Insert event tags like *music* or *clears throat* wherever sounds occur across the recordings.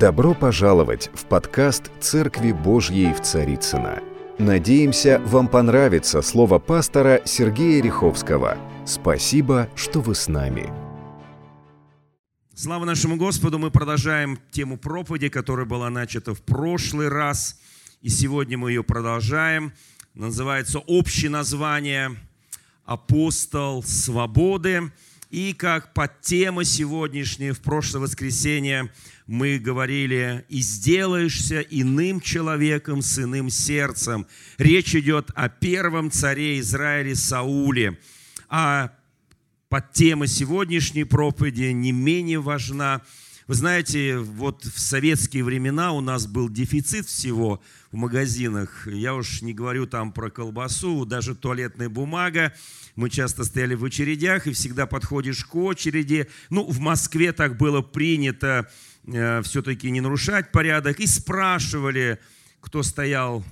Добро пожаловать в подкаст «Церкви Божьей в Царицына. Надеемся, вам понравится слово пастора Сергея Риховского. Спасибо, что вы с нами. Слава нашему Господу! Мы продолжаем тему проповеди, которая была начата в прошлый раз. И сегодня мы ее продолжаем. Называется общее название «Апостол свободы». И как под тема сегодняшняя, в прошлое воскресенье мы говорили, «И сделаешься иным человеком с иным сердцем». Речь идет о первом царе Израиля Сауле. А под тема сегодняшней проповеди не менее важна – вы знаете, вот в советские времена у нас был дефицит всего в магазинах. Я уж не говорю там про колбасу, даже туалетная бумага. Мы часто стояли в очередях, и всегда подходишь к очереди. Ну, в Москве так было принято э, все-таки не нарушать порядок. И спрашивали, кто стоял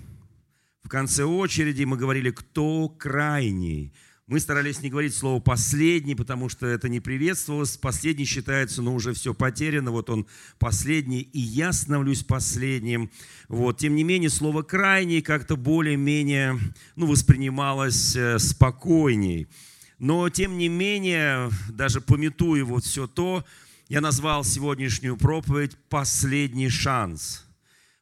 в конце очереди. Мы говорили, кто крайний. Мы старались не говорить слово «последний», потому что это не приветствовалось. Последний считается, ну, уже все потеряно, вот он последний, и я становлюсь последним. Вот. Тем не менее, слово «крайний» как-то более-менее ну, воспринималось э, спокойней. Но, тем не менее, даже пометуя вот все то, я назвал сегодняшнюю проповедь «Последний шанс».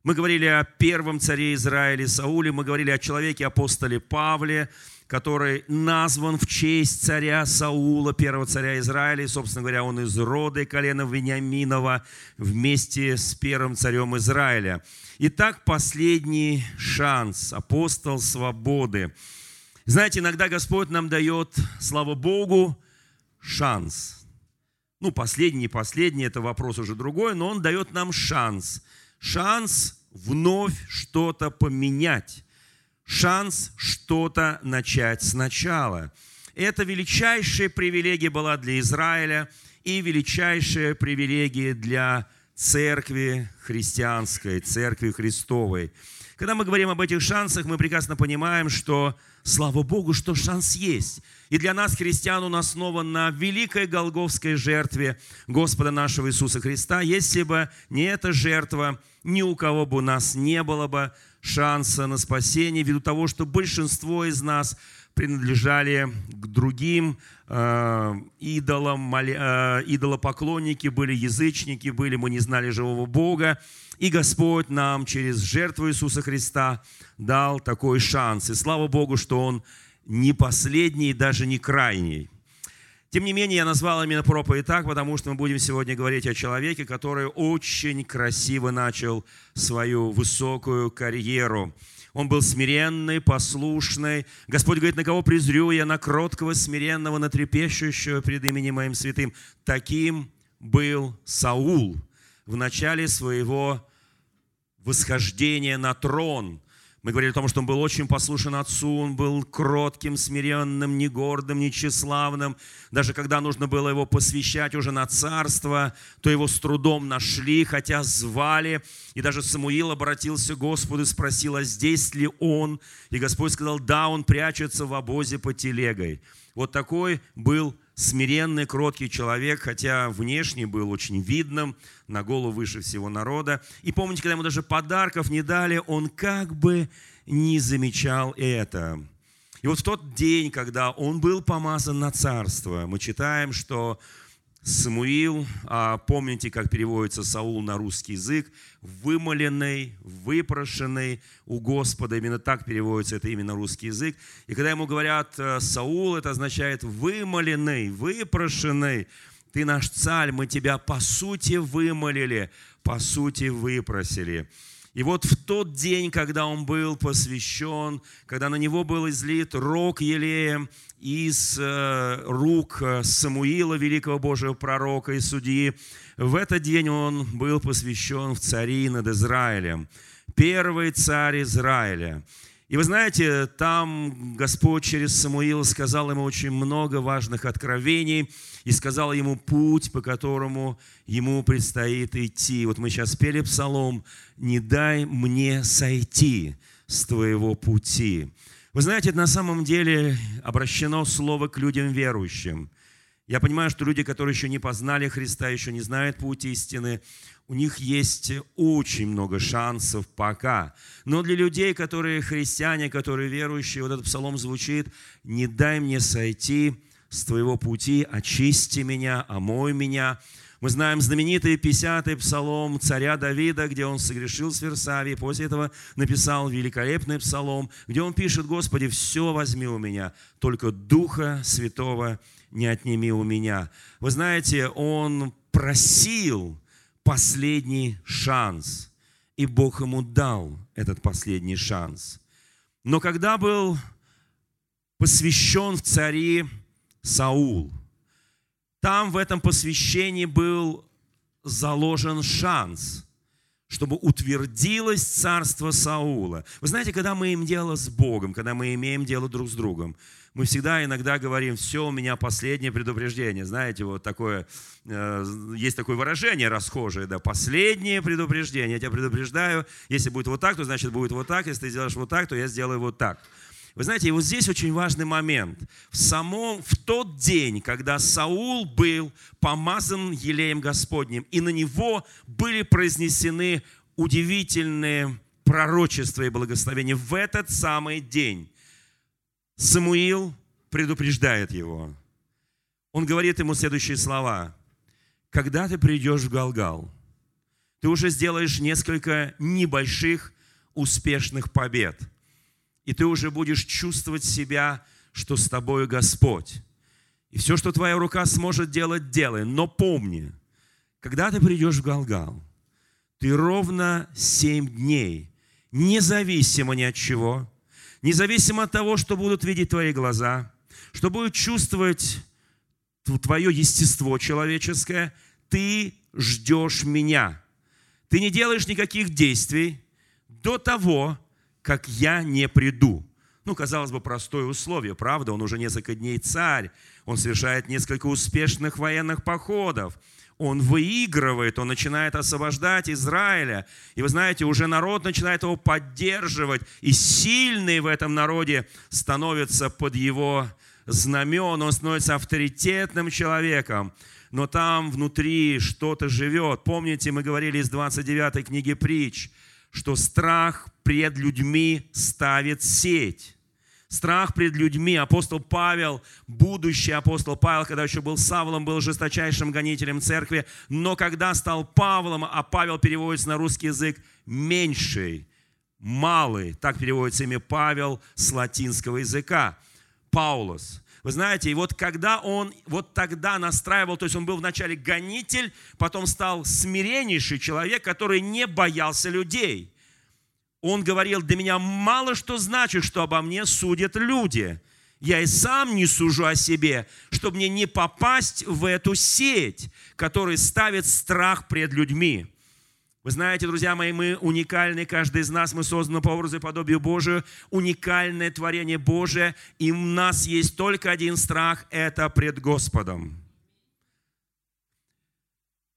Мы говорили о первом царе Израиля Сауле, мы говорили о человеке апостоле Павле – который назван в честь царя Саула, первого царя Израиля. И, собственно говоря, он из рода и колена Вениаминова вместе с первым царем Израиля. Итак, последний шанс, апостол свободы. Знаете, иногда Господь нам дает, слава Богу, шанс. Ну, последний, последний, это вопрос уже другой, но Он дает нам шанс. Шанс вновь что-то поменять шанс что-то начать сначала. Это величайшая привилегия была для Израиля и величайшая привилегия для церкви христианской, церкви Христовой. Когда мы говорим об этих шансах, мы прекрасно понимаем, что слава Богу, что шанс есть. И для нас, христиан, он основан на великой голговской жертве Господа нашего Иисуса Христа. Если бы не эта жертва, ни у кого бы у нас не было бы шанса на спасение, ввиду того, что большинство из нас принадлежали к другим э, идолам, моли, э, идолопоклонники, были язычники, были, мы не знали живого Бога. И Господь нам через жертву Иисуса Христа дал такой шанс. И слава Богу, что Он не последний, даже не крайний. Тем не менее, я назвал именно проповедь так, потому что мы будем сегодня говорить о человеке, который очень красиво начал свою высокую карьеру. Он был смиренный, послушный. Господь говорит, на кого презрю я? На кроткого, смиренного, на трепещущего пред именем моим святым. Таким был Саул в начале своего восхождения на трон – мы говорили о том, что он был очень послушен отцу, он был кротким, смиренным, не гордым, не тщеславным. Даже когда нужно было его посвящать уже на царство, то его с трудом нашли, хотя звали. И даже Самуил обратился к Господу и спросил, а здесь ли он? И Господь сказал, да, он прячется в обозе по телегой. Вот такой был смиренный, кроткий человек, хотя внешне был очень видным, на голову выше всего народа. И помните, когда ему даже подарков не дали, он как бы не замечал это. И вот в тот день, когда он был помазан на царство, мы читаем, что Самуил, а помните, как переводится Саул на русский язык, вымоленный, выпрошенный у Господа, именно так переводится это именно русский язык. И когда ему говорят э, Саул, это означает вымоленный, выпрошенный, ты наш царь, мы тебя по сути вымолили, по сути выпросили. И вот в тот день, когда он был посвящен, когда на него был излит рог елеем из э, рук э, Самуила, великого Божьего пророка и судьи, в этот день он был посвящен в цари над Израилем. Первый царь Израиля. И вы знаете, там Господь через Самуила сказал ему очень много важных откровений и сказал ему путь, по которому ему предстоит идти. Вот мы сейчас пели псалом «Не дай мне сойти с твоего пути». Вы знаете, на самом деле обращено слово к людям верующим. Я понимаю, что люди, которые еще не познали Христа, еще не знают путь истины, у них есть очень много шансов пока. Но для людей, которые христиане, которые верующие, вот этот псалом звучит, «Не дай мне сойти с твоего пути, очисти меня, омой меня». Мы знаем знаменитый 50-й псалом царя Давида, где он согрешил с Версавией, после этого написал великолепный псалом, где он пишет, «Господи, все возьми у меня, только Духа Святого не отними у меня». Вы знаете, он просил последний шанс, и Бог ему дал этот последний шанс. Но когда был посвящен в цари Саул – там в этом посвящении был заложен шанс, чтобы утвердилось царство Саула. Вы знаете, когда мы имеем дело с Богом, когда мы имеем дело друг с другом, мы всегда иногда говорим, все, у меня последнее предупреждение. Знаете, вот такое, э, есть такое выражение расхожее, да, последнее предупреждение. Я тебя предупреждаю, если будет вот так, то значит будет вот так, если ты сделаешь вот так, то я сделаю вот так. Вы знаете, и вот здесь очень важный момент. В самом, в тот день, когда Саул был помазан елеем Господним, и на него были произнесены удивительные пророчества и благословения, в этот самый день Самуил предупреждает его. Он говорит ему следующие слова. «Когда ты придешь в Галгал, ты уже сделаешь несколько небольших успешных побед – и ты уже будешь чувствовать себя, что с тобой Господь. И все, что твоя рука сможет делать, делай. Но помни, когда ты придешь в Галгал, ты ровно семь дней, независимо ни от чего, независимо от того, что будут видеть твои глаза, что будут чувствовать твое естество человеческое, ты ждешь меня. Ты не делаешь никаких действий до того, как я не приду. Ну, казалось бы, простое условие, правда? Он уже несколько дней царь, он совершает несколько успешных военных походов, он выигрывает, он начинает освобождать Израиля. И вы знаете, уже народ начинает его поддерживать, и сильный в этом народе становится под его знамен, он становится авторитетным человеком. Но там внутри что-то живет. Помните, мы говорили из 29 книги притч – что страх пред людьми ставит сеть. Страх пред людьми. Апостол Павел, будущий апостол Павел, когда еще был Савлом, был жесточайшим гонителем церкви, но когда стал Павлом, а Павел переводится на русский язык «меньший», «малый», так переводится имя Павел с латинского языка. Паулос – вы знаете, и вот когда он вот тогда настраивал, то есть он был вначале гонитель, потом стал смиреннейший человек, который не боялся людей. Он говорил, для меня мало что значит, что обо мне судят люди. Я и сам не сужу о себе, чтобы мне не попасть в эту сеть, которая ставит страх пред людьми. Вы знаете, друзья мои, мы уникальны, каждый из нас, мы созданы по образу и подобию Божию, уникальное творение Божие, и у нас есть только один страх – это пред Господом.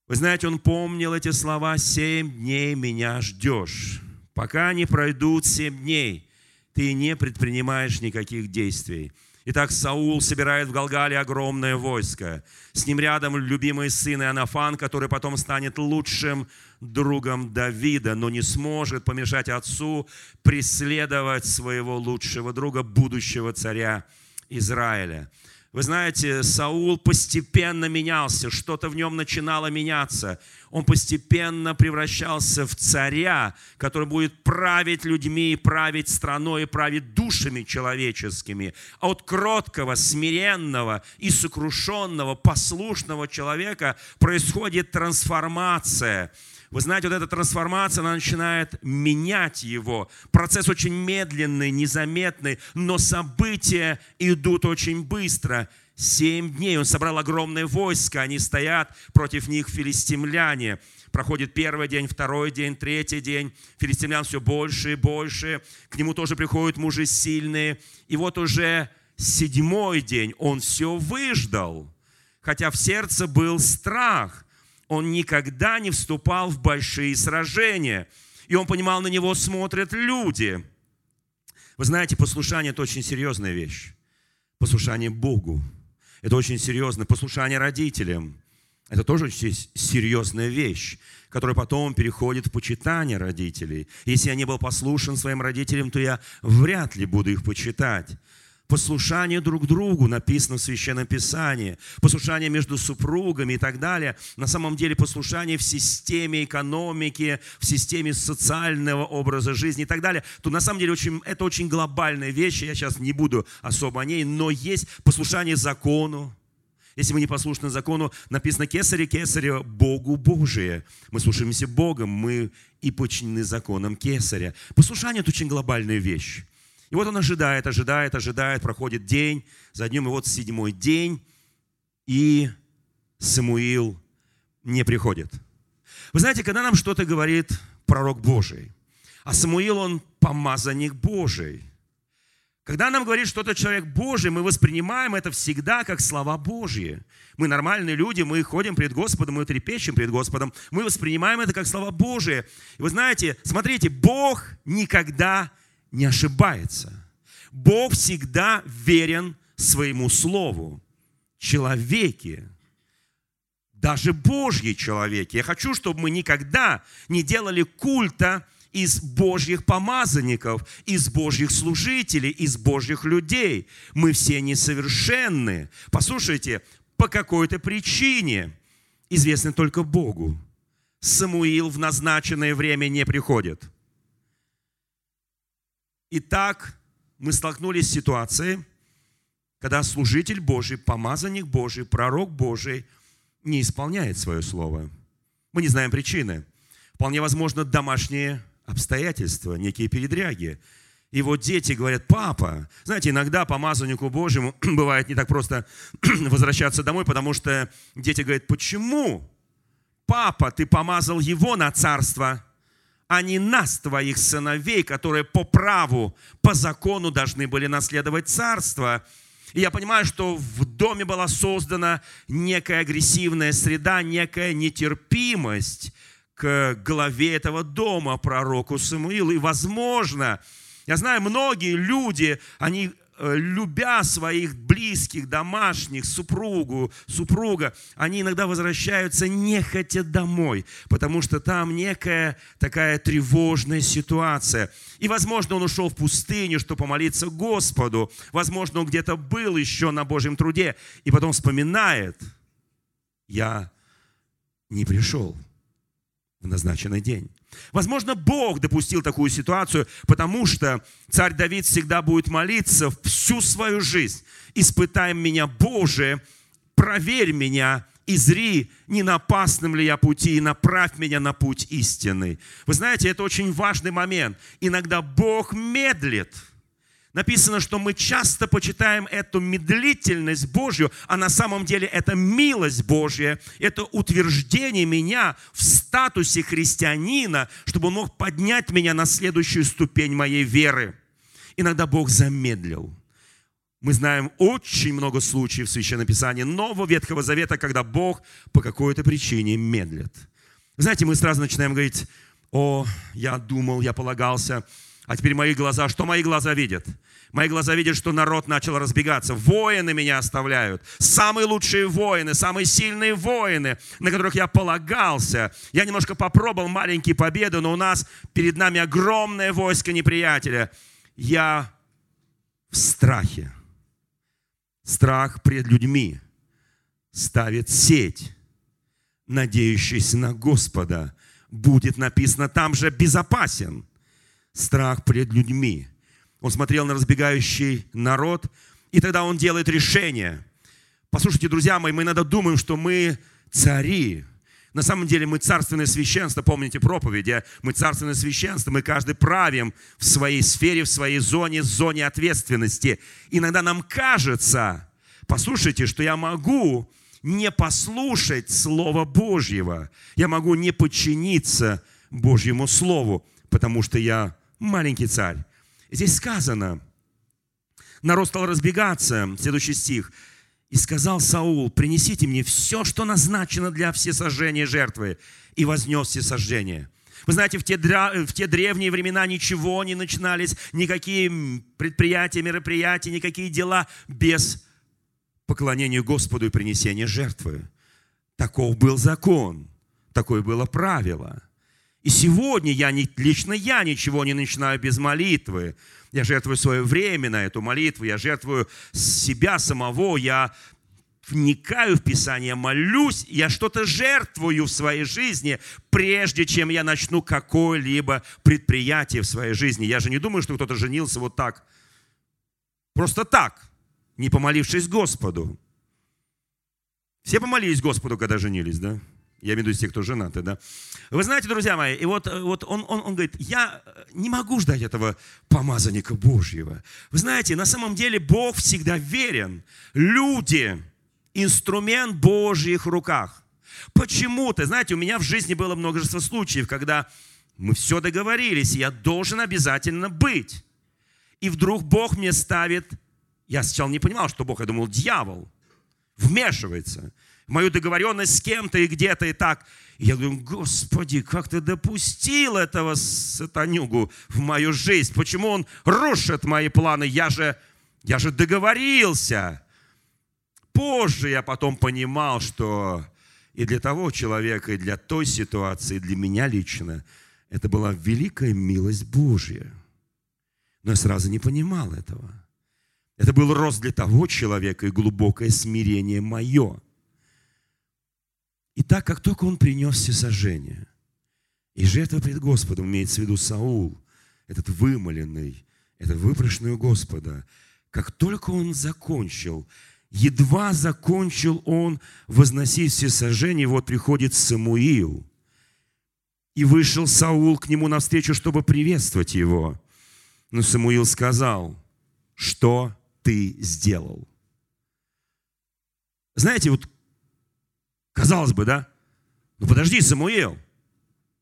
Вы знаете, он помнил эти слова «семь дней меня ждешь». Пока не пройдут семь дней, ты не предпринимаешь никаких действий. Итак, Саул собирает в Галгале огромное войско. С ним рядом любимый сын Иоаннафан, который потом станет лучшим другом Давида, но не сможет помешать отцу преследовать своего лучшего друга, будущего царя Израиля. Вы знаете, Саул постепенно менялся, что-то в нем начинало меняться. Он постепенно превращался в царя, который будет править людьми, править страной, править душами человеческими. А от кроткого, смиренного и сокрушенного, послушного человека происходит трансформация – вы знаете, вот эта трансформация, она начинает менять его. Процесс очень медленный, незаметный, но события идут очень быстро. Семь дней он собрал огромное войско, они стоят, против них филистимляне. Проходит первый день, второй день, третий день. Филистимлян все больше и больше. К нему тоже приходят мужи сильные. И вот уже седьмой день он все выждал. Хотя в сердце был страх – он никогда не вступал в большие сражения. И он понимал, на него смотрят люди. Вы знаете, послушание – это очень серьезная вещь. Послушание Богу. Это очень серьезно. Послушание родителям – это тоже очень серьезная вещь, которая потом переходит в почитание родителей. Если я не был послушен своим родителям, то я вряд ли буду их почитать. Послушание друг другу написано в Священном Писании. Послушание между супругами и так далее. На самом деле послушание в системе экономики, в системе социального образа жизни и так далее. То на самом деле очень, это очень глобальная вещь. Я сейчас не буду особо о ней. Но есть послушание закону, если мы не послушны закону, написано «Кесаре, кесаре, Богу Божие». Мы слушаемся Богом, мы и подчинены законам кесаря. Послушание – это очень глобальная вещь. И вот он ожидает, ожидает, ожидает, проходит день за днем, и вот седьмой день, и Самуил не приходит. Вы знаете, когда нам что-то говорит пророк Божий, а Самуил, он помазанник Божий, когда нам говорит что-то человек Божий, мы воспринимаем это всегда как слова Божьи. Мы нормальные люди, мы ходим пред Господом, мы трепещем пред Господом. Мы воспринимаем это как слова Божие. И вы знаете, смотрите, Бог никогда не ошибается. Бог всегда верен своему слову. Человеки, даже Божьи человеки. Я хочу, чтобы мы никогда не делали культа из Божьих помазанников, из Божьих служителей, из Божьих людей. Мы все несовершенны. Послушайте, по какой-то причине, известной только Богу, Самуил в назначенное время не приходит – Итак, мы столкнулись с ситуацией, когда служитель Божий, помазанник Божий, пророк Божий не исполняет свое слово. Мы не знаем причины. Вполне возможно, домашние обстоятельства, некие передряги. Вот дети говорят, папа, знаете, иногда помазаннику Божьему *clears throat* бывает не так просто *clears throat* возвращаться домой, потому что дети говорят, почему, папа, ты помазал его на царство, а не нас, твоих сыновей, которые по праву, по закону должны были наследовать царство. И я понимаю, что в доме была создана некая агрессивная среда, некая нетерпимость к главе этого дома, пророку Самуилу. И, возможно, я знаю, многие люди, они любя своих близких, домашних, супругу, супруга, они иногда возвращаются нехотя домой, потому что там некая такая тревожная ситуация. И, возможно, он ушел в пустыню, чтобы помолиться Господу. Возможно, он где-то был еще на Божьем труде. И потом вспоминает, я не пришел в назначенный день. Возможно, Бог допустил такую ситуацию, потому что царь Давид всегда будет молиться всю свою жизнь. «Испытай меня, Боже, проверь меня, и зри, не на опасном ли я пути, и направь меня на путь истины». Вы знаете, это очень важный момент. Иногда Бог медлит – Написано, что мы часто почитаем эту медлительность Божью, а на самом деле это милость Божья, это утверждение меня в статусе христианина, чтобы он мог поднять меня на следующую ступень моей веры. Иногда Бог замедлил. Мы знаем очень много случаев в Священном Писании Нового Ветхого Завета, когда Бог по какой-то причине медлит. Знаете, мы сразу начинаем говорить, о, я думал, я полагался, а теперь мои глаза, что мои глаза видят? Мои глаза видят, что народ начал разбегаться. Воины меня оставляют. Самые лучшие воины, самые сильные воины, на которых я полагался. Я немножко попробовал маленькие победы, но у нас перед нами огромное войско неприятеля. Я в страхе. Страх пред людьми ставит сеть, надеющийся на Господа. Будет написано там же безопасен страх пред людьми. Он смотрел на разбегающий народ, и тогда он делает решение. Послушайте, друзья мои, мы иногда думаем, что мы цари. На самом деле мы царственное священство, помните проповеди, мы царственное священство, мы каждый правим в своей сфере, в своей зоне, зоне ответственности. Иногда нам кажется, послушайте, что я могу не послушать Слова Божьего, я могу не подчиниться Божьему Слову, потому что я маленький царь. Здесь сказано, народ стал разбегаться, следующий стих, и сказал Саул, принесите мне все, что назначено для всесожжения жертвы, и вознес всесожжение. Вы знаете, в те, в те древние времена ничего не начинались, никакие предприятия, мероприятия, никакие дела без поклонению Господу и принесения жертвы. Таков был закон, такое было правило. И сегодня я не, лично я ничего не начинаю без молитвы. Я жертвую свое время на эту молитву, я жертвую себя самого, я вникаю в Писание, молюсь, я что-то жертвую в своей жизни, прежде чем я начну какое-либо предприятие в своей жизни. Я же не думаю, что кто-то женился вот так, просто так, не помолившись Господу. Все помолились Господу, когда женились, да? Я имею в виду те, кто женаты, да? Вы знаете, друзья мои, и вот, вот он, он, он говорит, я не могу ждать этого помазанника Божьего. Вы знаете, на самом деле Бог всегда верен. Люди, инструмент Божьих руках. Почему-то, знаете, у меня в жизни было множество случаев, когда мы все договорились, и я должен обязательно быть. И вдруг Бог мне ставит, я сначала не понимал, что Бог, я думал, дьявол вмешивается мою договоренность с кем-то и где-то и так. И я говорю, Господи, как ты допустил этого сатанюгу в мою жизнь? Почему он рушит мои планы? Я же, я же договорился позже я потом понимал, что и для того человека, и для той ситуации, и для меня лично, это была великая милость Божья. Но я сразу не понимал этого. Это был рост для того человека и глубокое смирение мое. И так как только он принес всесожжение, и жертва пред Господом, имеется в виду Саул, этот вымоленный, этот выпрошенный у Господа, как только он закончил Едва закончил он возносить все сожжения, вот приходит Самуил. И вышел Саул к нему навстречу, чтобы приветствовать его. Но Самуил сказал, что ты сделал? Знаете, вот казалось бы, да? Ну подожди, Самуил,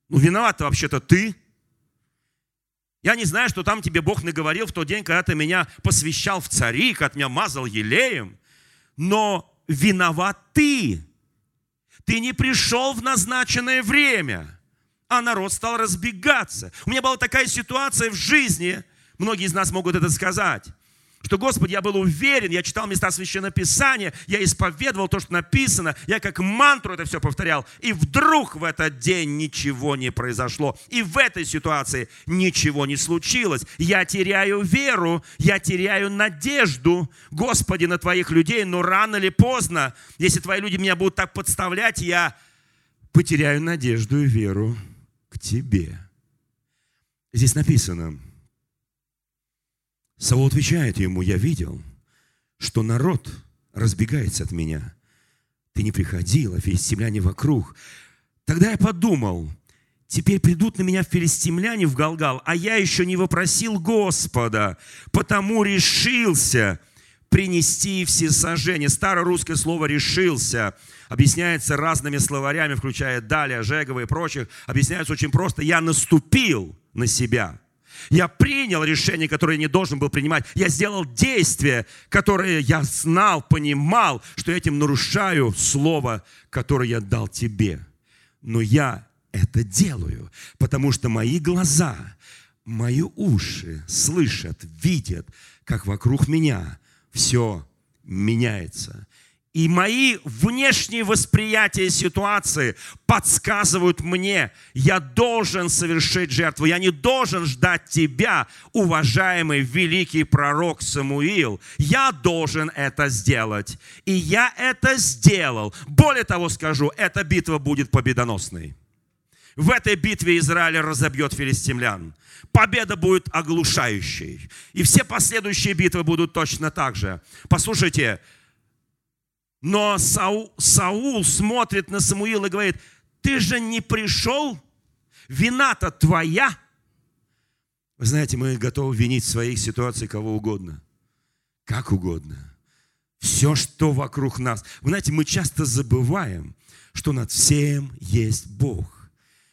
ну виноват вообще-то ты. Я не знаю, что там тебе Бог наговорил в тот день, когда ты меня посвящал в цари, когда меня мазал елеем но виноват ты. Ты не пришел в назначенное время, а народ стал разбегаться. У меня была такая ситуация в жизни, многие из нас могут это сказать что, Господи, я был уверен, я читал места Священного Писания, я исповедовал то, что написано, я как мантру это все повторял, и вдруг в этот день ничего не произошло, и в этой ситуации ничего не случилось. Я теряю веру, я теряю надежду, Господи, на Твоих людей, но рано или поздно, если Твои люди меня будут так подставлять, я потеряю надежду и веру к Тебе. Здесь написано, Саул отвечает ему, я видел, что народ разбегается от меня. Ты не приходил, а филистимляне вокруг. Тогда я подумал, теперь придут на меня филистимляне в Галгал, а я еще не вопросил Господа, потому решился принести все сожжения. Старорусское слово «решился» объясняется разными словарями, включая Далия, Жегова и прочих. Объясняется очень просто. Я наступил на себя – я принял решение, которое не должен был принимать. Я сделал действие, которое я знал, понимал, что этим нарушаю слово, которое я дал тебе. Но я это делаю, потому что мои глаза, мои уши слышат, видят, как вокруг меня все меняется. И мои внешние восприятия ситуации подсказывают мне, я должен совершить жертву, я не должен ждать тебя, уважаемый великий пророк Самуил. Я должен это сделать. И я это сделал. Более того скажу, эта битва будет победоносной. В этой битве Израиль разобьет филистимлян. Победа будет оглушающей. И все последующие битвы будут точно так же. Послушайте, но Саул, Саул смотрит на Самуила и говорит, ты же не пришел, вина-то твоя. Вы знаете, мы готовы винить в своих ситуациях кого угодно, как угодно. Все, что вокруг нас. Вы знаете, мы часто забываем, что над всем есть Бог,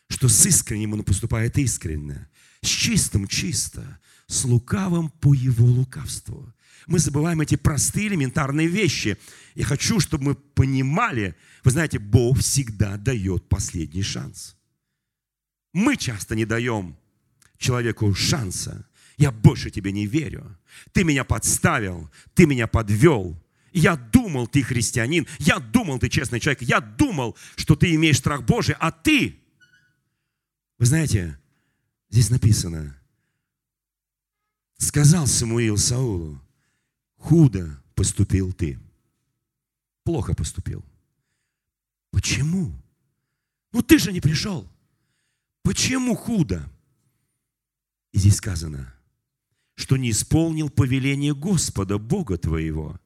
что с искренним Он поступает искренне, с чистым чисто, с лукавым по Его лукавству. Мы забываем эти простые элементарные вещи. Я хочу, чтобы мы понимали, вы знаете, Бог всегда дает последний шанс. Мы часто не даем человеку шанса. Я больше тебе не верю. Ты меня подставил, ты меня подвел. Я думал, ты христианин, я думал, ты честный человек, я думал, что ты имеешь страх Божий, а ты... Вы знаете, здесь написано, сказал Самуил Саулу, худо поступил ты. Плохо поступил. Почему? Ну ты же не пришел. Почему худо? И здесь сказано, что не исполнил повеление Господа, Бога твоего.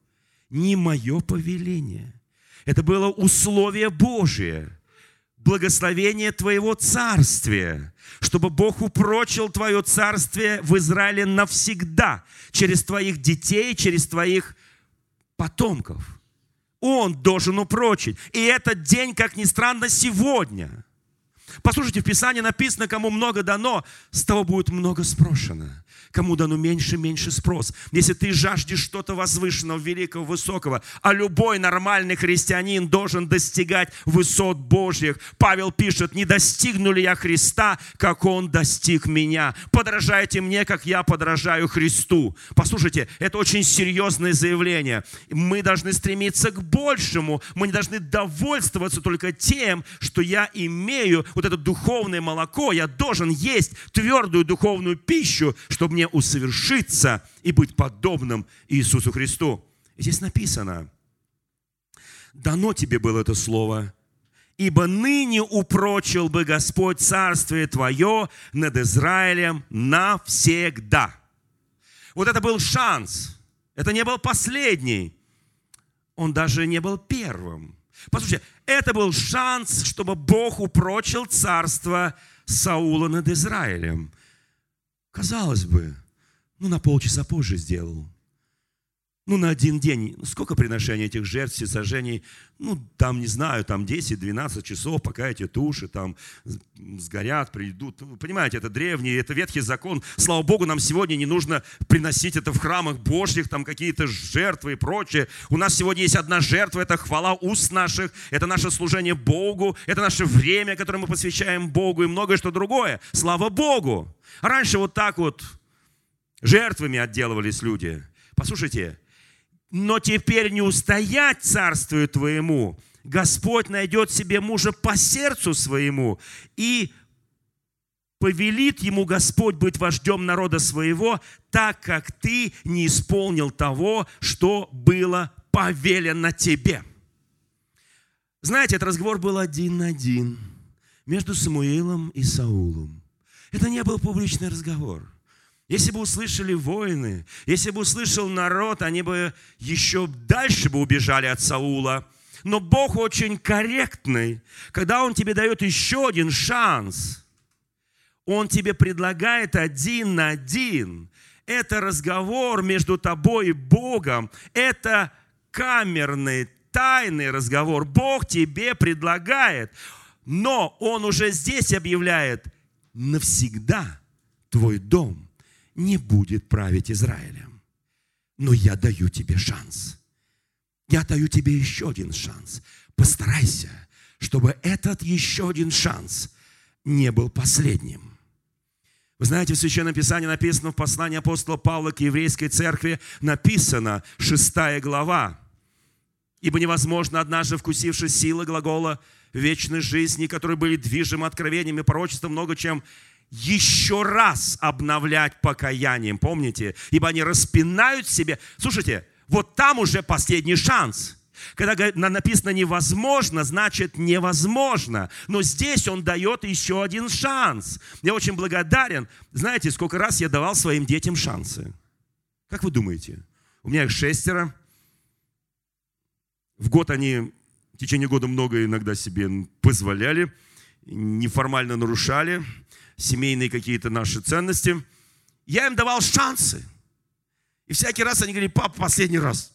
Не мое повеление. Это было условие Божие благословение Твоего царствия, чтобы Бог упрочил Твое царствие в Израиле навсегда, через Твоих детей, через Твоих потомков. Он должен упрочить. И этот день, как ни странно, сегодня. Послушайте, в Писании написано, кому много дано, с того будет много спрошено. Кому дано меньше, меньше спрос. Если ты жаждешь что-то возвышенного, великого, высокого, а любой нормальный христианин должен достигать высот Божьих. Павел пишет, не достигну ли я Христа, как Он достиг меня. Подражайте мне, как я подражаю Христу. Послушайте, это очень серьезное заявление. Мы должны стремиться к большему. Мы не должны довольствоваться только тем, что я имею вот это духовное молоко. Я должен есть твердую духовную пищу, чтобы мне усовершиться и быть подобным Иисусу Христу. И здесь написано, дано тебе было это слово, ибо ныне упрочил бы Господь царствие твое над Израилем навсегда. Вот это был шанс. Это не был последний. Он даже не был первым. Послушайте, это был шанс, чтобы Бог упрочил царство Саула над Израилем. Казалось бы, ну на полчаса позже сделал. Ну, на один день. Сколько приношений этих жертв, всесожжений? Ну, там, не знаю, там 10-12 часов, пока эти туши там сгорят, придут. Понимаете, это древний, это ветхий закон. Слава Богу, нам сегодня не нужно приносить это в храмах Божьих, там какие-то жертвы и прочее. У нас сегодня есть одна жертва, это хвала уст наших, это наше служение Богу, это наше время, которое мы посвящаем Богу и многое что другое. Слава Богу! Раньше вот так вот жертвами отделывались люди. Послушайте, но теперь не устоять царствию твоему, Господь найдет себе мужа по сердцу своему и повелит ему Господь быть вождем народа своего, так как ты не исполнил того, что было повелено тебе. Знаете, этот разговор был один на один между Самуилом и Саулом. Это не был публичный разговор – если бы услышали воины, если бы услышал народ, они бы еще дальше бы убежали от Саула. Но Бог очень корректный. Когда Он тебе дает еще один шанс, Он тебе предлагает один на один. Это разговор между тобой и Богом. Это камерный, тайный разговор. Бог тебе предлагает. Но Он уже здесь объявляет, навсегда твой дом – не будет править Израилем. Но я даю тебе шанс. Я даю тебе еще один шанс. Постарайся, чтобы этот еще один шанс не был последним. Вы знаете, в Священном Писании написано в послании апостола Павла к еврейской церкви, написано, шестая глава. «Ибо невозможно, однажды вкусивши силы глагола вечной жизни, которые были движимы откровениями пророчеством много чем еще раз обновлять покаянием. Помните? Ибо они распинают себе. Слушайте, вот там уже последний шанс. Когда написано невозможно, значит невозможно. Но здесь он дает еще один шанс. Я очень благодарен. Знаете, сколько раз я давал своим детям шансы? Как вы думаете? У меня их шестеро. В год они в течение года много иногда себе позволяли, неформально нарушали семейные какие-то наши ценности. Я им давал шансы. И всякий раз они говорили, папа, последний раз.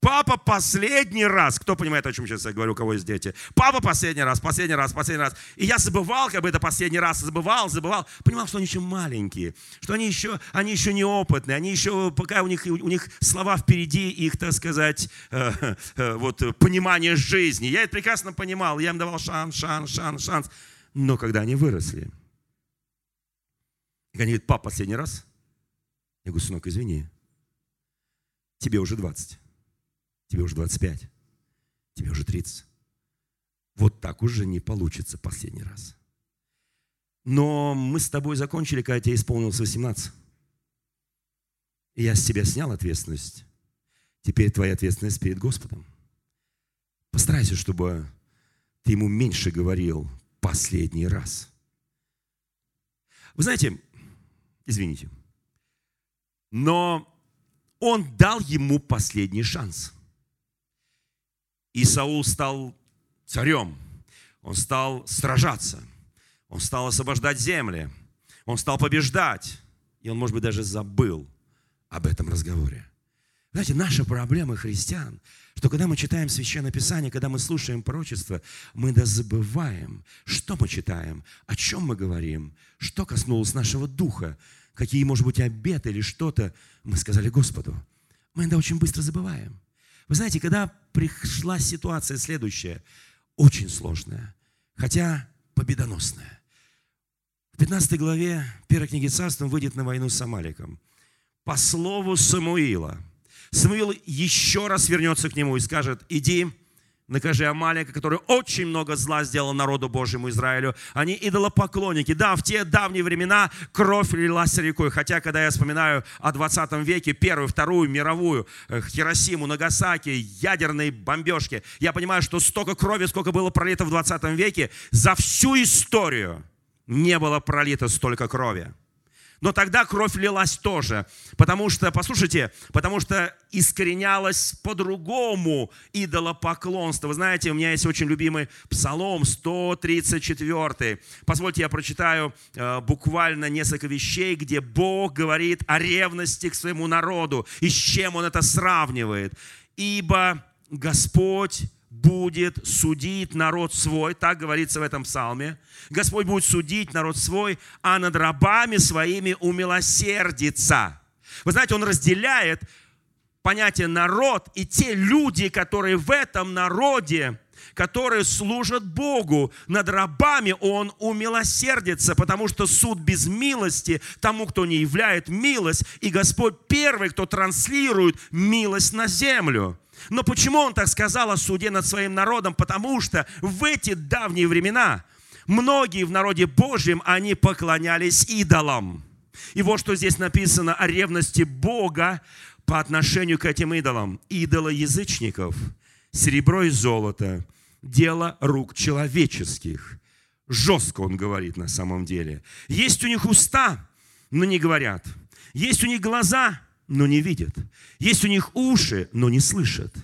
Папа, последний раз. Кто понимает, о чем сейчас я говорю, у кого есть дети? Папа, последний раз, последний раз, последний раз. И я забывал, как бы это последний раз, забывал, забывал. Понимал, что они еще маленькие, что они еще, они еще неопытные, они еще, пока у них, у них слова впереди, их, так сказать, э, э, вот, понимание жизни. Я это прекрасно понимал, я им давал шанс, шанс, шанс, шанс. Но когда они выросли, и они говорят, пап, последний раз? Я говорю, сынок, извини, тебе уже 20. Тебе уже 25, тебе уже 30. Вот так уже не получится последний раз. Но мы с тобой закончили, когда тебе исполнилось 18. И я с тебя снял ответственность. Теперь твоя ответственность перед Господом. Постарайся, чтобы ты ему меньше говорил последний раз. Вы знаете, извините, но он дал ему последний шанс. И Саул стал царем, он стал сражаться, он стал освобождать земли, он стал побеждать, и он, может быть, даже забыл об этом разговоре. Знаете, наша проблема христиан, что когда мы читаем Священное Писание, когда мы слушаем пророчество, мы да забываем, что мы читаем, о чем мы говорим, что коснулось нашего духа, какие, может быть, обеты или что-то мы сказали Господу. Мы иногда очень быстро забываем. Вы знаете, когда пришла ситуация следующая, очень сложная, хотя победоносная. В 15 главе первой книги царства он выйдет на войну с Амаликом. По слову Самуила – Самуил еще раз вернется к нему и скажет, иди, накажи Амалика, который очень много зла сделал народу Божьему Израилю. Они идолопоклонники. Да, в те давние времена кровь лилась рекой. Хотя, когда я вспоминаю о 20 веке, первую, вторую мировую, э, Хиросиму, Нагасаки, ядерные бомбежки, я понимаю, что столько крови, сколько было пролито в 20 веке, за всю историю не было пролито столько крови. Но тогда кровь лилась тоже, потому что, послушайте, потому что искоренялось по-другому идолопоклонство. Вы знаете, у меня есть очень любимый псалом 134. Позвольте, я прочитаю э, буквально несколько вещей, где Бог говорит о ревности к своему народу и с чем Он это сравнивает. «Ибо Господь будет судить народ свой, так говорится в этом псалме. Господь будет судить народ свой, а над рабами своими умилосердится. Вы знаете, он разделяет понятие народ и те люди, которые в этом народе, которые служат Богу. Над рабами Он умилосердится, потому что суд без милости тому, кто не являет милость, и Господь первый, кто транслирует милость на землю. Но почему он так сказал о суде над своим народом? Потому что в эти давние времена многие в народе Божьем, они поклонялись идолам. И вот что здесь написано о ревности Бога по отношению к этим идолам. Идолы язычников, серебро и золото, дело рук человеческих. Жестко он говорит на самом деле. Есть у них уста, но не говорят. Есть у них глаза, но не видят. Есть у них уши, но не слышат.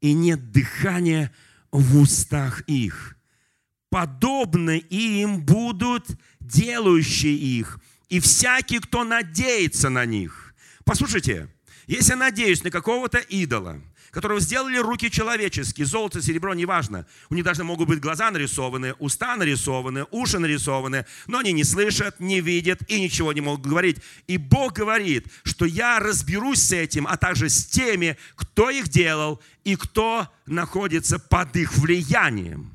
И нет дыхания в устах их. Подобны им будут делающие их, и всякий, кто надеется на них. Послушайте, если я надеюсь на какого-то идола – которого сделали руки человеческие, золото, серебро, неважно. У них даже могут быть глаза нарисованы, уста нарисованы, уши нарисованы, но они не слышат, не видят и ничего не могут говорить. И Бог говорит, что я разберусь с этим, а также с теми, кто их делал и кто находится под их влиянием.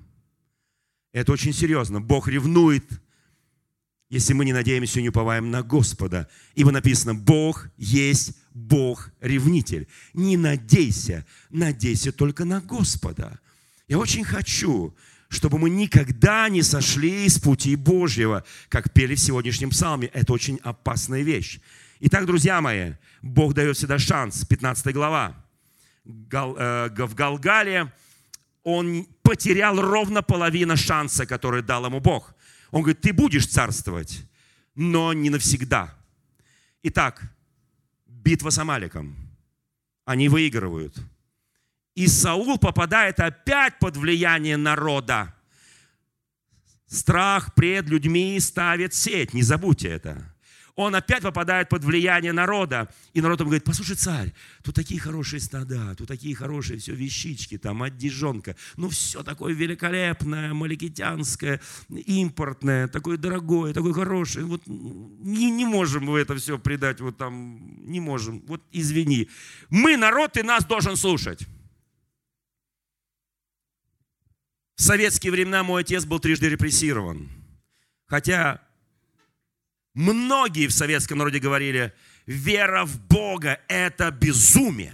Это очень серьезно. Бог ревнует если мы не надеемся и не уповаем на Господа. Ибо написано, Бог есть Бог-ревнитель. Не надейся, надейся только на Господа. Я очень хочу, чтобы мы никогда не сошли с пути Божьего, как пели в сегодняшнем псалме. Это очень опасная вещь. Итак, друзья мои, Бог дает всегда шанс. 15 глава. Э, в Галгале он потерял ровно половину шанса, который дал ему Бог. Он говорит, ты будешь царствовать, но не навсегда. Итак, битва с Амаликом. Они выигрывают. И Саул попадает опять под влияние народа. Страх пред людьми ставит сеть, не забудьте это он опять попадает под влияние народа. И народ ему говорит, послушай, царь, тут такие хорошие стада, тут такие хорошие все вещички, там одежонка. Ну, все такое великолепное, маликитянское, импортное, такое дорогое, такое хорошее. Вот не, не можем мы это все придать, вот там, не можем. Вот извини. Мы народ, ты нас должен слушать. В советские времена мой отец был трижды репрессирован. Хотя Многие в советском народе говорили, вера в Бога – это безумие.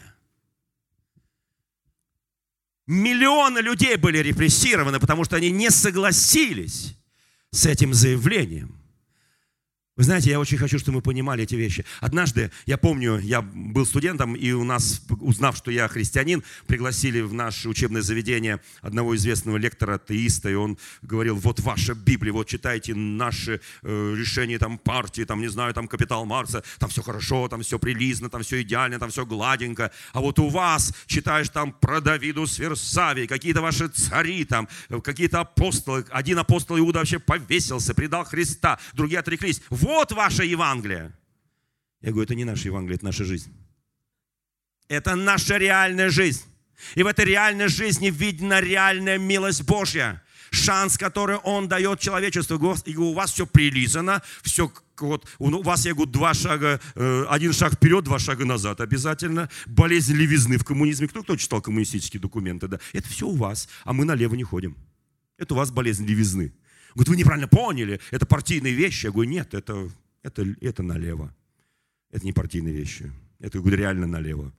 Миллионы людей были репрессированы, потому что они не согласились с этим заявлением. Вы знаете, я очень хочу, чтобы мы понимали эти вещи. Однажды, я помню, я был студентом, и у нас, узнав, что я христианин, пригласили в наше учебное заведение одного известного лектора, атеиста, и он говорил, вот ваша Библия, вот читайте наши э, решения там партии, там, не знаю, там капитал Маркса, там все хорошо, там все прилизно, там все идеально, там все гладенько. А вот у вас читаешь там про Давиду Сверсавий, какие-то ваши цари там, какие-то апостолы. Один апостол Иуда вообще повесился, предал Христа, другие отреклись вот ваше Евангелие. Я говорю, это не наше Евангелие, это наша жизнь. Это наша реальная жизнь. И в этой реальной жизни видна реальная милость Божья. Шанс, который Он дает человечеству. И у вас все прилизано, все вот, у вас, я говорю, два шага, э, один шаг вперед, два шага назад обязательно. Болезнь левизны в коммунизме. Кто, кто читал коммунистические документы? Да? Это все у вас, а мы налево не ходим. Это у вас болезнь левизны. Говорит, вы неправильно поняли, это партийные вещи. Я говорю, нет, это, это, это налево. Это не партийные вещи. Это, говорю, реально налево.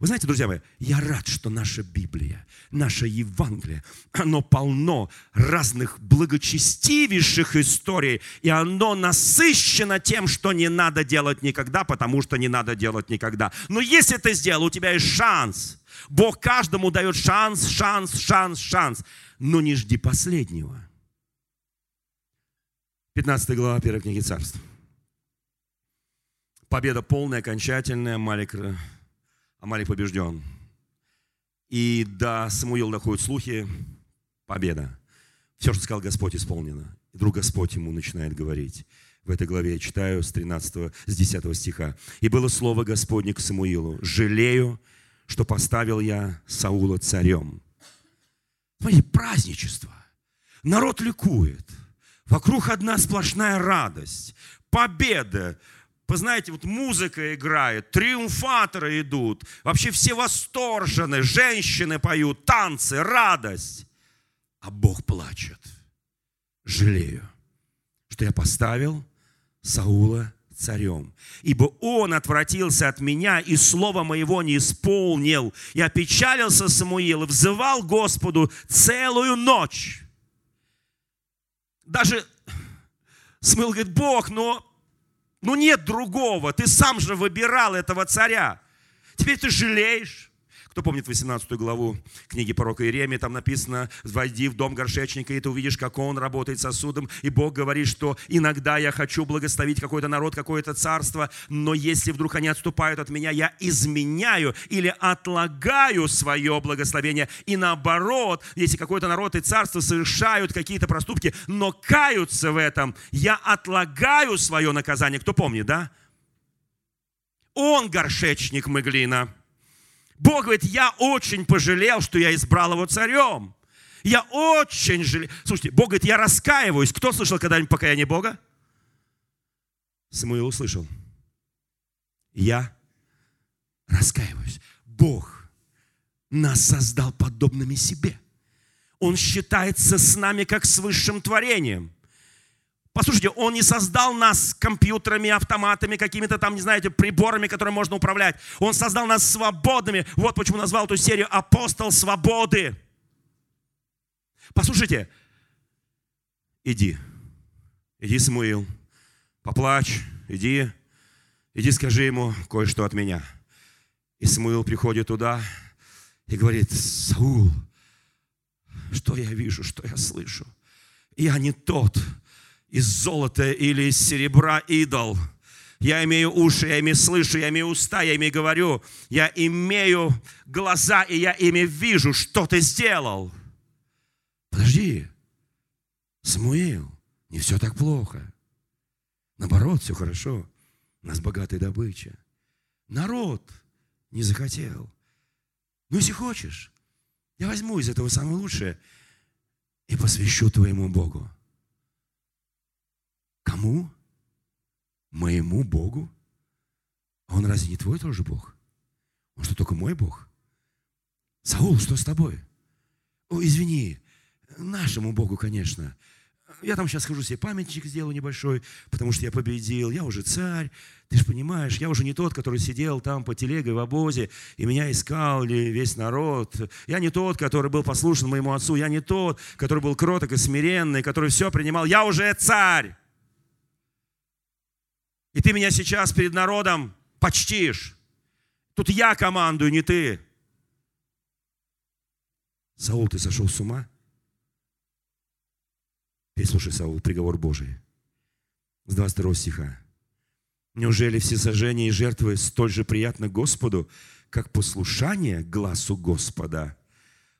Вы знаете, друзья мои, я рад, что наша Библия, наше Евангелие, оно полно разных благочестивейших историй, и оно насыщено тем, что не надо делать никогда, потому что не надо делать никогда. Но если ты сделал, у тебя есть шанс. Бог каждому дает шанс, шанс, шанс, шанс. Но не жди последнего. 15 глава первой книги царств. Победа полная, окончательная. Малик, Амалик побежден. И до Самуила доходят слухи. Победа. Все, что сказал Господь, исполнено. И вдруг Господь ему начинает говорить. В этой главе я читаю с 13, с 10 стиха. «И было слово Господне к Самуилу. Жалею, что поставил я Саула царем». Смотрите, праздничество. Народ ликует – Вокруг одна сплошная радость, победа. Вы знаете, вот музыка играет, триумфаторы идут, вообще все восторжены, женщины поют, танцы, радость. А Бог плачет. Жалею, что я поставил Саула царем. Ибо он отвратился от меня и слова моего не исполнил. Я печалился Самуил и взывал Господу целую ночь даже Смыл говорит, Бог, но ну нет другого, ты сам же выбирал этого царя. Теперь ты жалеешь. Кто помнит 18 главу книги пророка Иеремии, там написано, «Войди в дом горшечника, и ты увидишь, как он работает сосудом». И Бог говорит, что иногда я хочу благословить какой-то народ, какое-то царство, но если вдруг они отступают от меня, я изменяю или отлагаю свое благословение. И наоборот, если какой-то народ и царство совершают какие-то проступки, но каются в этом, я отлагаю свое наказание. Кто помнит, да? Он горшечник Мыглина – Бог говорит, я очень пожалел, что я избрал его царем. Я очень жалею. Слушайте, Бог говорит, я раскаиваюсь. Кто слышал когда-нибудь покаяние Бога? Самуил услышал. Я раскаиваюсь. Бог нас создал подобными себе. Он считается с нами как с высшим творением. Послушайте, Он не создал нас компьютерами, автоматами, какими-то там, не знаете, приборами, которыми можно управлять. Он создал нас свободными. Вот почему назвал эту серию «Апостол свободы». Послушайте, иди, иди, Самуил, поплачь, иди, иди скажи ему кое-что от меня. И Самуил приходит туда и говорит, Саул, что я вижу, что я слышу? Я не тот, из золота или из серебра идол. Я имею уши, я ими слышу, я имею уста, я ими говорю. Я имею глаза, и я ими вижу, что ты сделал. Подожди, Самуил, не все так плохо. Наоборот, все хорошо. У нас богатая добыча. Народ не захотел. Ну, если хочешь, я возьму из этого самое лучшее и посвящу твоему Богу. Кому? Моему Богу? А он разве не твой тоже Бог? Он что, только мой Бог? Саул, что с тобой? О, извини, нашему Богу, конечно. я там сейчас хожу себе памятник сделаю небольшой, потому что я победил, я уже царь, ты же понимаешь, я уже не тот, который сидел там по телеге в обозе, и меня искал ли весь народ. Я не тот, который был послушен моему отцу, я не тот, который был кроток и смиренный, который все принимал. Я уже царь. И ты меня сейчас перед народом почтишь. Тут я командую, не ты. Саул, ты сошел с ума? Переслушай, Саул, приговор Божий. С 22 стиха. Неужели все сожжения и жертвы столь же приятны Господу, как послушание глазу Господа?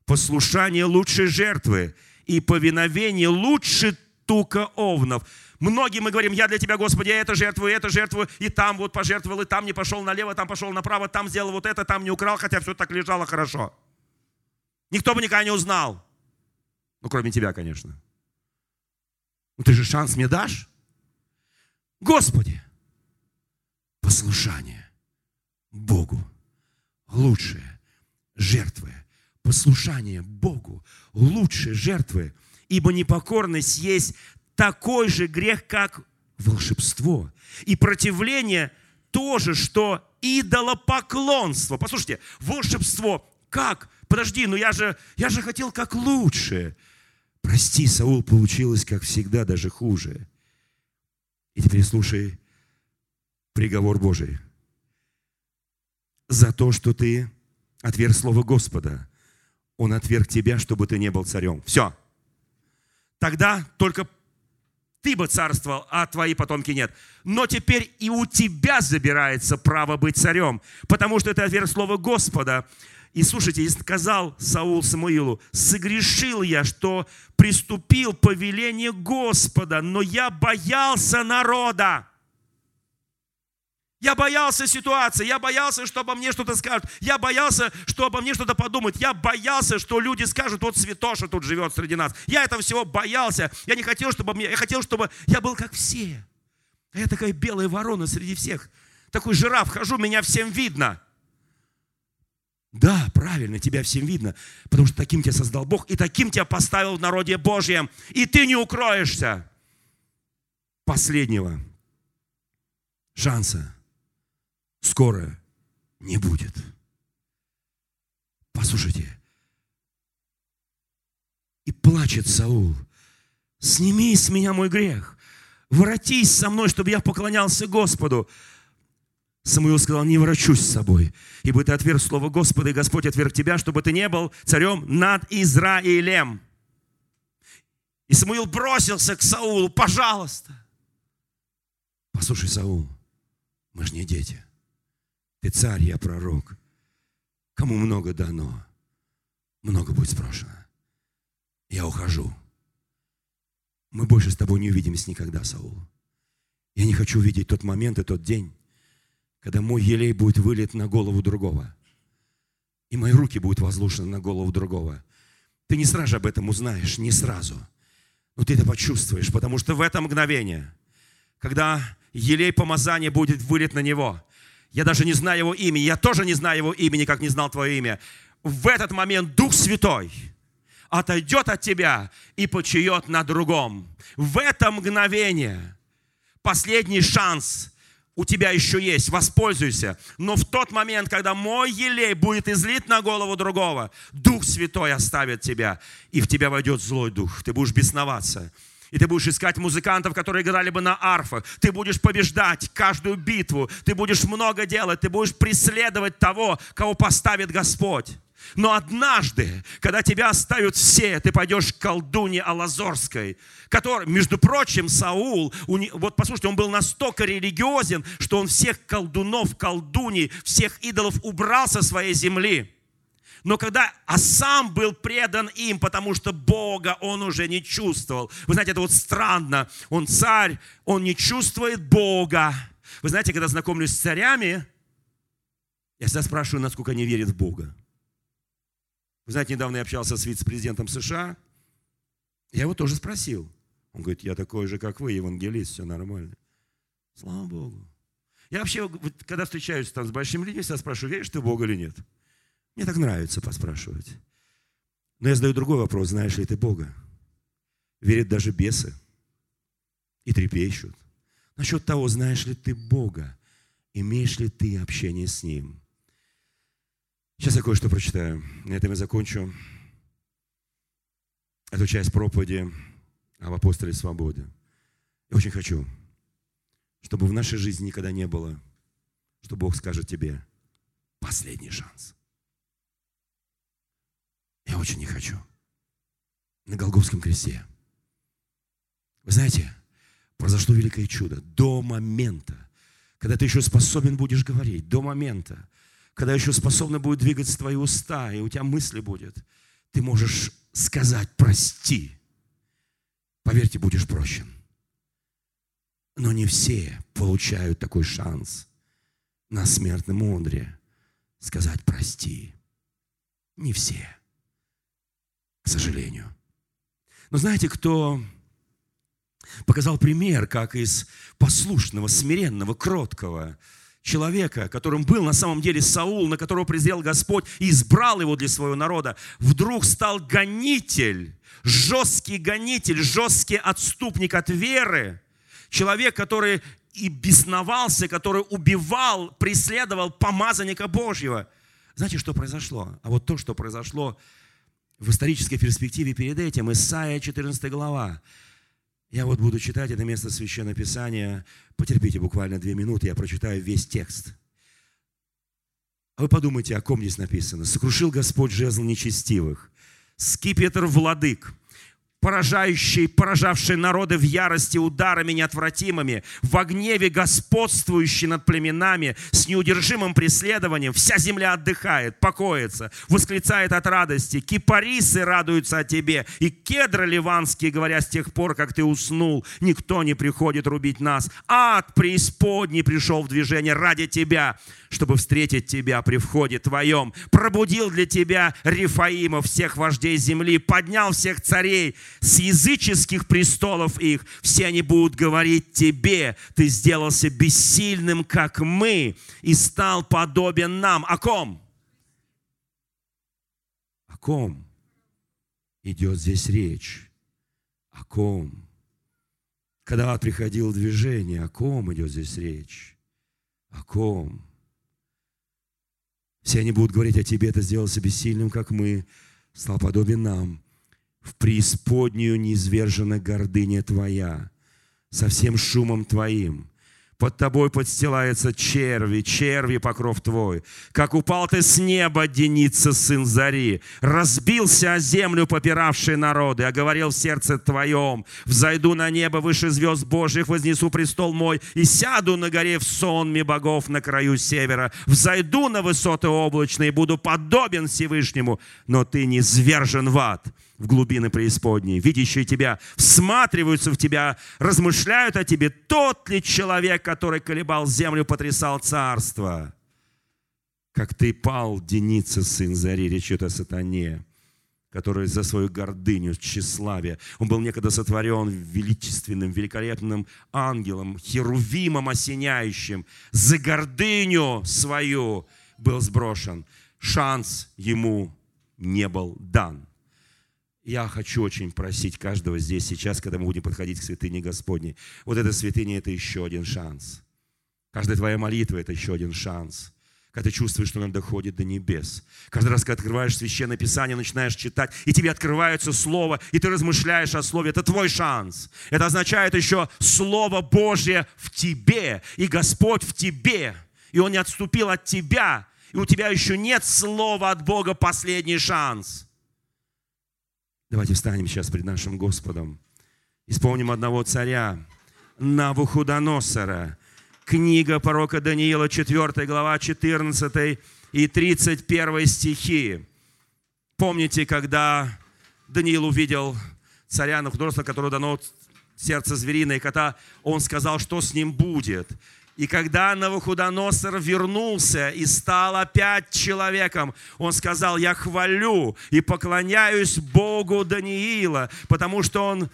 Послушание лучше жертвы, и повиновение лучше тука овнов. Многие мы говорим, я для тебя, Господи, это жертвую, это жертвую, и там вот пожертвовал, и там не пошел налево, там пошел направо, там сделал вот это, там не украл, хотя все так лежало хорошо. Никто бы никогда не узнал. Ну, кроме тебя, конечно. Ну, ты же шанс мне дашь? Господи, послушание Богу лучшее жертвы. Послушание Богу лучшие жертвы, ибо непокорность есть такой же грех, как волшебство. И противление тоже, что идолопоклонство. Послушайте, волшебство как? Подожди, ну я же, я же хотел как лучше. Прости, Саул, получилось, как всегда, даже хуже. И теперь слушай приговор Божий. За то, что ты отверг слово Господа, Он отверг тебя, чтобы ты не был царем. Все. Тогда только ты бы царствовал, а твои потомки нет. Но теперь и у тебя забирается право быть царем, потому что ты отверг слово Господа. И слушайте, и сказал Саул Самуилу, согрешил я, что приступил по велению Господа, но я боялся народа. Я боялся ситуации, я боялся, что обо мне что-то скажут, я боялся, что обо мне что-то подумают, я боялся, что люди скажут, вот святоша тут живет среди нас. Я этого всего боялся, я не хотел, чтобы мне, я хотел, чтобы я был как все. А я такая белая ворона среди всех. Такой жираф, хожу, меня всем видно. Да, правильно, тебя всем видно, потому что таким тебя создал Бог, и таким тебя поставил в народе Божьем, и ты не укроешься последнего шанса скоро не будет. Послушайте. И плачет Саул. Сними с меня мой грех. Воротись со мной, чтобы я поклонялся Господу. Самуил сказал, не ворочусь с собой, ибо ты отверг слово Господа, и Господь отверг тебя, чтобы ты не был царем над Израилем. И Самуил бросился к Саулу, пожалуйста. Послушай, Саул, мы же не дети. Ты царь, я пророк. Кому много дано, много будет спрошено. Я ухожу. Мы больше с тобой не увидимся никогда, Саул. Я не хочу увидеть тот момент и тот день, когда мой елей будет вылет на голову другого. И мои руки будут возложены на голову другого. Ты не сразу об этом узнаешь, не сразу. Но ты это почувствуешь, потому что в это мгновение, когда елей помазания будет вылет на него, я даже не знаю его имя. Я тоже не знаю его имени, как не знал твое имя. В этот момент Дух Святой отойдет от тебя и почует на другом. В это мгновение последний шанс у тебя еще есть, воспользуйся. Но в тот момент, когда мой елей будет излит на голову другого, Дух Святой оставит тебя, и в тебя войдет злой дух. Ты будешь бесноваться и ты будешь искать музыкантов, которые играли бы на арфах. Ты будешь побеждать каждую битву. Ты будешь много делать. Ты будешь преследовать того, кого поставит Господь. Но однажды, когда тебя оставят все, ты пойдешь к колдуне Алазорской, который, между прочим, Саул, вот послушайте, он был настолько религиозен, что он всех колдунов, колдуней, всех идолов убрал со своей земли. Но когда, а сам был предан им, потому что Бога он уже не чувствовал. Вы знаете, это вот странно. Он царь, он не чувствует Бога. Вы знаете, когда знакомлюсь с царями, я всегда спрашиваю, насколько они верят в Бога. Вы знаете, недавно я общался с вице-президентом США. Я его тоже спросил. Он говорит, я такой же, как вы, евангелист, все нормально. Слава Богу. Я вообще, когда встречаюсь там с большими людьми, всегда спрашиваю, веришь ты в Бога или нет? Мне так нравится поспрашивать. Но я задаю другой вопрос, знаешь ли ты Бога? Верят даже бесы. и трепещут насчет того, знаешь ли ты Бога, имеешь ли ты общение с Ним. Сейчас я кое-что прочитаю. На этом я закончу эту часть проповеди об апостоле свободы. Я очень хочу, чтобы в нашей жизни никогда не было, что Бог скажет тебе последний шанс. Очень не хочу. На Голговском кресте. Вы знаете, произошло великое чудо. До момента, когда ты еще способен будешь говорить, до момента, когда еще способны будут двигаться твои уста, и у тебя мысли будет, ты можешь сказать «прости». Поверьте, будешь прощен. Но не все получают такой шанс на смертном одре сказать «прости». Не все, к сожалению. Но знаете, кто показал пример, как из послушного, смиренного, кроткого человека, которым был на самом деле Саул, на которого презрел Господь и избрал его для своего народа, вдруг стал гонитель, жесткий гонитель, жесткий отступник от веры, человек, который и бесновался, который убивал, преследовал помазанника Божьего. Знаете, что произошло? А вот то, что произошло в исторической перспективе перед этим, Исаия 14 глава, я вот буду читать это место Священного Писания. Потерпите буквально две минуты, я прочитаю весь текст. А вы подумайте, о ком здесь написано. «Сокрушил Господь жезл нечестивых, скипетр владык, поражающий, поражавший народы в ярости ударами неотвратимыми, в гневе господствующий над племенами, с неудержимым преследованием. Вся земля отдыхает, покоится, восклицает от радости. Кипарисы радуются о тебе, и кедры ливанские, говоря, с тех пор, как ты уснул, никто не приходит рубить нас. Ад преисподней пришел в движение ради тебя, чтобы встретить тебя при входе твоем. Пробудил для тебя Рифаима, всех вождей земли, поднял всех царей, с языческих престолов их, все они будут говорить тебе, ты сделался бессильным, как мы, и стал подобен нам. О ком? О ком идет здесь речь? О ком? Когда приходил движение, о ком идет здесь речь? О ком? Все они будут говорить о тебе, ты сделался бессильным, как мы, стал подобен нам в преисподнюю низвержена гордыня твоя, со всем шумом твоим, под тобой подстилается черви, черви покров твой. Как упал ты с неба, Деница, сын Зари. Разбился о землю попиравшие народы, а говорил в сердце твоем. Взойду на небо выше звезд Божьих, вознесу престол мой и сяду на горе в сонме богов на краю севера. Взойду на высоты облачные, буду подобен Всевышнему, но ты не звержен в ад в глубины преисподней, видящие тебя, всматриваются в тебя, размышляют о тебе, тот ли человек, который колебал землю, потрясал царство. Как ты пал, Деница, сын Зари, речь о сатане, который за свою гордыню, тщеславие, он был некогда сотворен величественным, великолепным ангелом, херувимом осеняющим, за гордыню свою был сброшен. Шанс ему не был дан. Я хочу очень просить каждого здесь сейчас, когда мы будем подходить к святыне Господней. Вот эта святыня – это еще один шанс. Каждая твоя молитва – это еще один шанс. Когда ты чувствуешь, что она доходит до небес. Каждый раз, когда открываешь Священное Писание, начинаешь читать, и тебе открывается Слово, и ты размышляешь о Слове, это твой шанс. Это означает еще Слово Божье в тебе, и Господь в тебе. И Он не отступил от тебя, и у тебя еще нет Слова от Бога последний шанс – Давайте встанем сейчас перед нашим Господом. Исполним одного царя, Навуходоносора. Книга пророка Даниила, 4 глава, 14 и 31 стихи. Помните, когда Даниил увидел царя Навуходоносора, которому дано сердце звериное, кота, он сказал, что с ним будет. И когда Навуходоносор вернулся и стал опять человеком, он сказал, я хвалю и поклоняюсь Богу Даниила, потому что он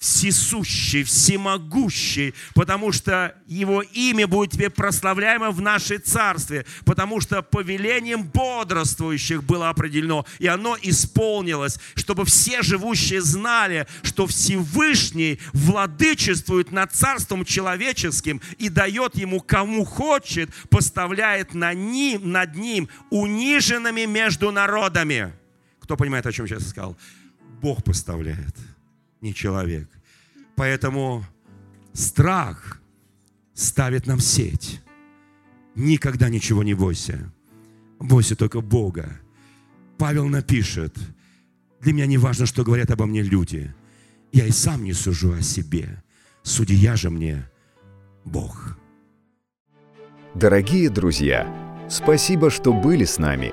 всесущий, всемогущий, потому что Его имя будет тебе прославляемо в нашей царстве, потому что повелением бодрствующих было определено, и оно исполнилось, чтобы все живущие знали, что Всевышний владычествует над царством человеческим и дает ему кому хочет, поставляет на ним, над ним униженными между народами. Кто понимает, о чем сейчас сказал? Бог поставляет не человек. Поэтому страх ставит нам сеть. Никогда ничего не бойся. Бойся только Бога. Павел напишет, для меня не важно, что говорят обо мне люди. Я и сам не сужу о себе. Судья же мне Бог. Дорогие друзья, спасибо, что были с нами.